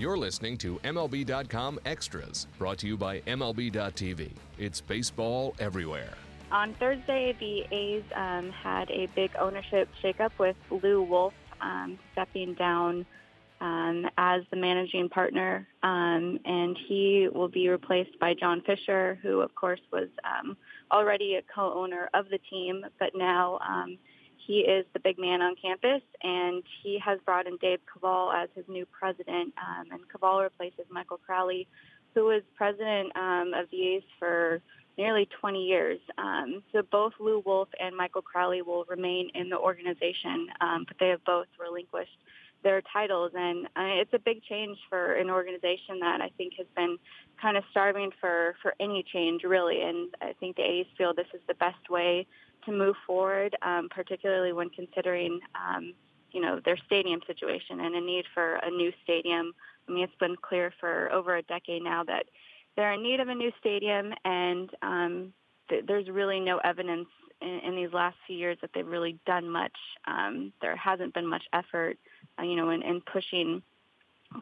You're listening to MLB.com Extras, brought to you by MLB.tv. It's baseball everywhere. On Thursday, the A's um, had a big ownership shakeup with Lew Wolff um, stepping down um, as the managing partner, um, and he will be replaced by John Fisher, who, of course, was um, already a co-owner of the team, but now um, he is the big man on campus, and he has brought in Dave Kaval as his new president, um, and Kaval replaces Michael Crowley, who was president um, of the A's for nearly 20 years. Um, so both Lew Wolff and Michael Crowley will remain in the organization, um, but they have both relinquished their titles. And uh, it's a big change for an organization that I think has been kind of starving for, for any change, really. And I think the A's feel this is the best way to move forward, um, particularly when considering, um, you know, their stadium situation and a need for a new stadium. I mean, it's been clear for over a decade now that they're in need of a new stadium, and um, th- there's really no evidence in, in these last few years that they've really done much. Um, there hasn't been much effort, uh, you know, in, in pushing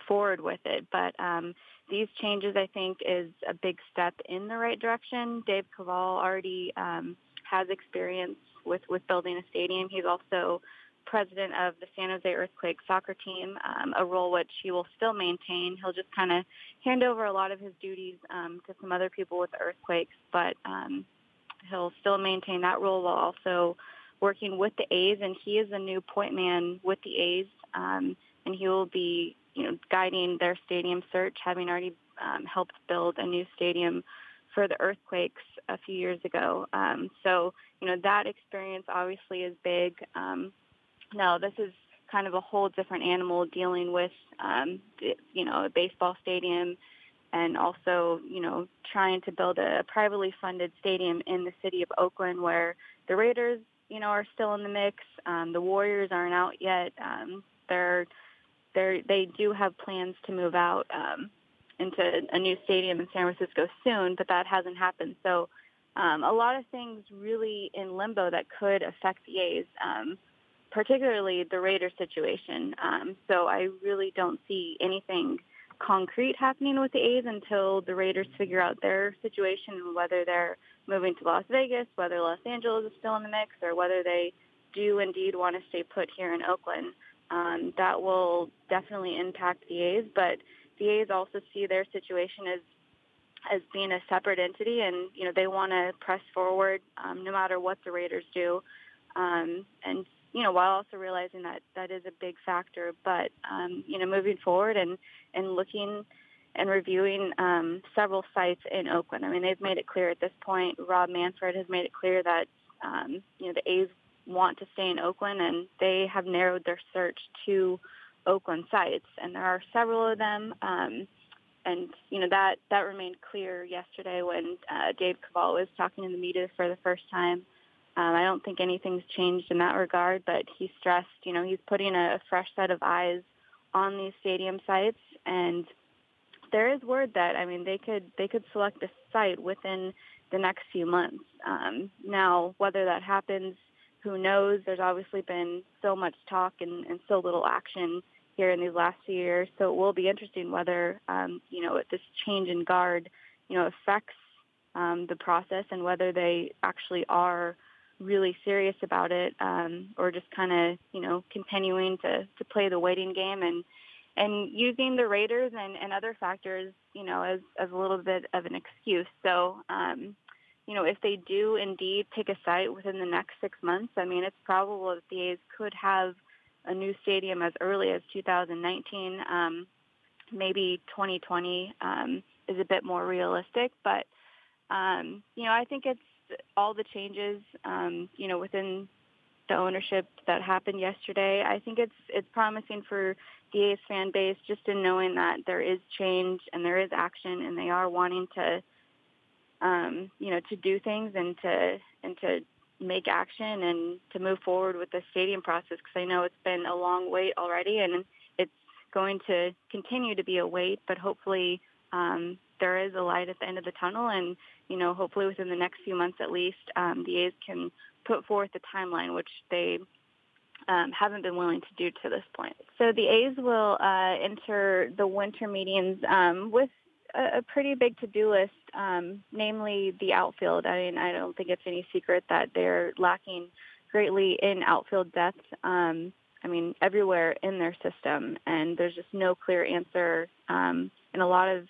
forward with it. But um, these changes, I think, is a big step in the right direction. Dave Kaval already um, has experience with, with building a stadium. He's also president of the San Jose Earthquake soccer team, um, a role which he will still maintain. He'll just kind of hand over a lot of his duties um, to some other people with the earthquakes, but um, he'll still maintain that role while also working with the A's. And he is a new point man with the A's, um, and he will be, you know, guiding their stadium search, having already um, helped build a new stadium for the earthquakes a few years ago. Um, so, you know, that experience obviously is big. Um, no, this is kind of a whole different animal dealing with, um, you know, a baseball stadium and also, you know, trying to build a privately funded stadium in the city of Oakland where the Raiders, you know, are still in the mix. Um, the Warriors aren't out yet. Um, they're, they're, they do have plans to move out um, into a new stadium in San Francisco soon, but that hasn't happened. So um, a lot of things really in limbo that could affect the A's. Um, particularly the Raiders situation. Um, so I really don't see anything concrete happening with the A's until the Raiders figure out their situation and whether they're moving to Las Vegas, whether Los Angeles is still in the mix, or whether they do indeed want to stay put here in Oakland. Um, that will definitely impact the A's, but the A's also see their situation as as being a separate entity, and you know they want to press forward um, no matter what the Raiders do. Um, and you know, while also realizing that that is a big factor. But um, you know, moving forward and and looking and reviewing um, several sites in Oakland. I mean, they've made it clear at this point. Rob Manfred has made it clear that um, you know the A's want to stay in Oakland, and they have narrowed their search to Oakland sites, and there are several of them. Um, and you know that that remained clear yesterday when uh, Dave Kaval was talking to the media for the first time. Um, I don't think anything's changed in that regard, but he stressed, you know, he's putting a, a fresh set of eyes on these stadium sites, and there is word that I mean they could they could select a site within the next few months. Um, now, whether that happens, who knows? There's obviously been so much talk and, and so little action here in these last few years, so it will be interesting whether um, you know this change in guard, you know, affects um, the process and whether they actually are really serious about it, um, or just kind of you know continuing to to play the waiting game and and using the Raiders and, and other factors, you know, as as a little bit of an excuse. So. Um, you know, if they do indeed pick a site within the next six months, I mean, it's probable that the A's could have a new stadium as early as 2019. Um, maybe 2020 um, is a bit more realistic, but um, you know, I think it's all the changes, um, you know, within the ownership that happened yesterday. I think it's it's promising for the A's fan base just in knowing that there is change and there is action, and they are wanting to, um, you know, to do things and to and to make action and to move forward with the stadium process because I know it's been a long wait already and it's going to continue to be a wait, but hopefully um, there is a light at the end of the tunnel and, you know, hopefully within the next few months at least, um, the A's can put forth a timeline, which they um, haven't been willing to do to this point. So the A's will uh, enter the winter meetings um, with a, a pretty big to-do list, um, namely the outfield. I mean, I don't think it's any secret that they're lacking greatly in outfield depth. Um, I mean, everywhere in their system, and there's just no clear answer um, in a lot of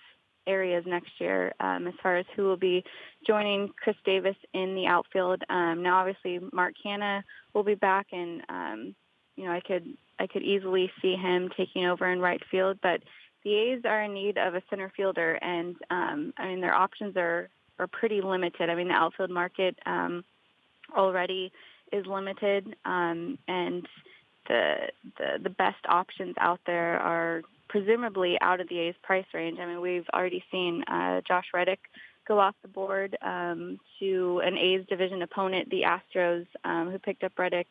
areas next year um, as far as who will be joining Khris Davis in the outfield. Um, now, obviously, Mark Canha will be back, and um, you know, I could I could easily see him taking over in right field, but the A's are in need of a center fielder, and um, I mean their options are are pretty limited. I mean the outfield market um, already is limited, um, and the, the the best options out there are presumably out of the A's price range. I mean we've already seen uh, Josh Reddick go off the board um, to an A's division opponent, the Astros, um, who picked up Reddick.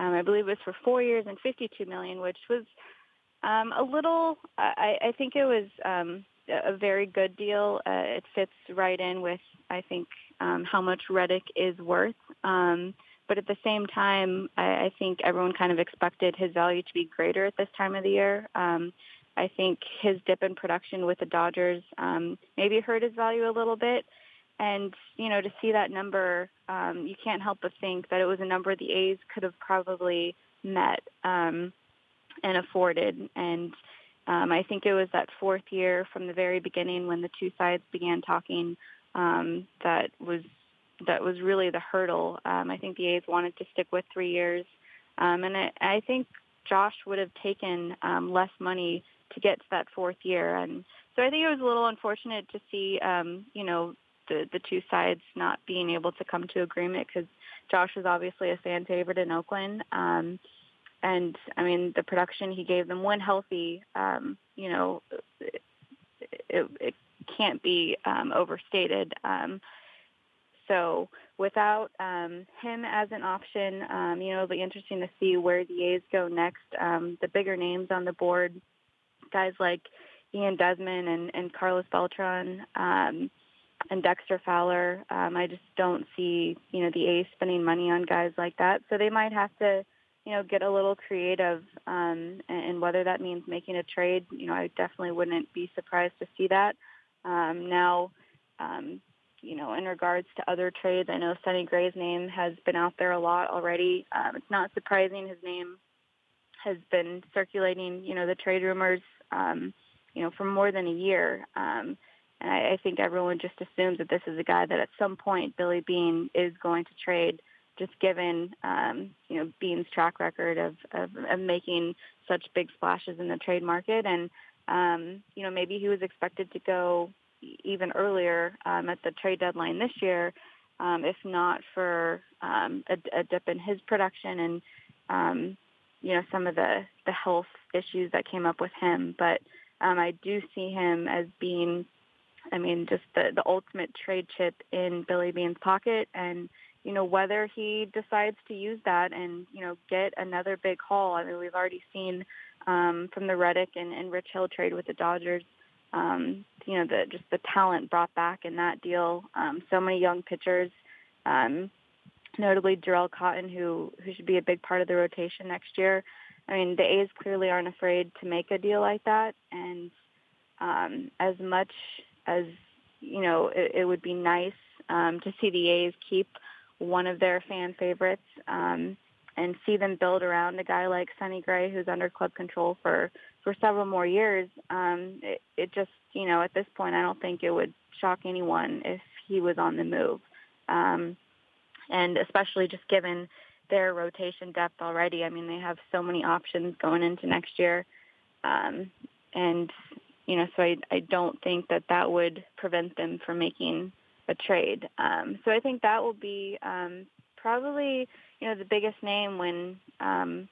Um, I believe it was for four years and 52 million, which was um, a little. I, I think it was um, a very good deal. Uh, it fits right in with I think um, how much Reddick is worth. Um, but at the same time, I, I think everyone kind of expected his value to be greater at this time of the year. Um, I think his dip in production with the Dodgers um, maybe hurt his value a little bit. And, you know, to see that number, um, you can't help but think that it was a number the A's could have probably met. Um, and afforded. And um, I think it was that fourth year from the very beginning when the two sides began talking um, that was that was really the hurdle. Um, I think the A's wanted to stick with three years, um, and I, I think Josh would have taken um, less money to get to that fourth year. And so I think it was a little unfortunate to see, um, you know, the the two sides not being able to come to agreement because Josh was obviously a fan favorite in Oakland. Um, and I mean the production he gave them when healthy, um, you know, it, it, can't be um, overstated. Um, so without um, him as an option, um, you know, it'll be interesting to see where the A's go next. Um, the bigger names on the board, guys like Ian Desmond and, and Carlos Beltran um, and Dexter Fowler. Um, I just don't see, you know, the A's spending money on guys like that. So they might have to you know, get a little creative, um, and, whether that means making a trade, you know, I definitely wouldn't be surprised to see that. Um, now, um, you know, in regards to other trades, I know Sonny Gray's name has been out there a lot already. Um, it's not surprising his name has been circulating, you know, the trade rumors, um, you know, for more than a year. Um, and I, I think everyone just assumes that this is a guy that at some point Billy Beane is going to trade just given um, you know Beane's track record of, of, of making such big splashes in the trade market, and um, you know maybe he was expected to go even earlier um, at the trade deadline this year, um, if not for um, a, a dip in his production and um, you know some of the the health issues that came up with him. But um, I do see him as being, I mean, just the the ultimate trade chip in Billy Beane's pocket and you know, whether he decides to use that and, you know, get another big haul. I mean, we've already seen um, from the Reddick and, and Rich Hill trade with the Dodgers, um, you know, the just the talent brought back in that deal. Um, so many young pitchers, um, notably Jharel Cotton, who who should be a big part of the rotation next year. I mean, the A's clearly aren't afraid to make a deal like that, and um, as much as you know, it, it would be nice um, to see the A's keep one of their fan favorites um, and see them build around a guy like Sonny Gray, who's under club control for for several more years. Um, it, it just, you know, at this point, I don't think it would shock anyone if he was on the move, um, and especially just given their rotation depth already. I mean, they have so many options going into next year, um, and you know, so I I don't think that that would prevent them from making a trade. Um, so I think that will be um, probably you know the biggest name when um,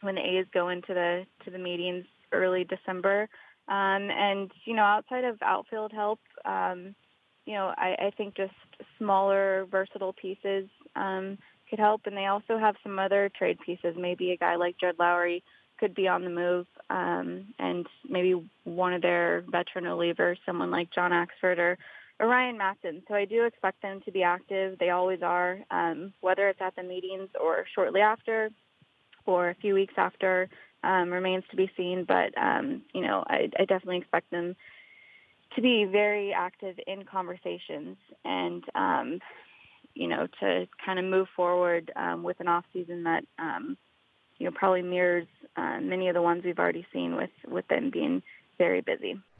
when the A's go into the to the meetings early December. Um, and you know, outside of outfield help, um, you know, I, I think just smaller, versatile pieces um, could help. And they also have some other trade pieces. Maybe a guy like Jed Lowrie could be on the move, um, and maybe one of their veteran relievers, someone like John Axford or Ryan Madson. So I do expect them to be active. They always are, um, whether it's at the meetings or shortly after or a few weeks after um, remains to be seen. But, um, you know, I, I definitely expect them to be very active in conversations and, um, you know, to kind of move forward um, with an off season that, um, you know, probably mirrors uh, many of the ones we've already seen with, with them being very busy.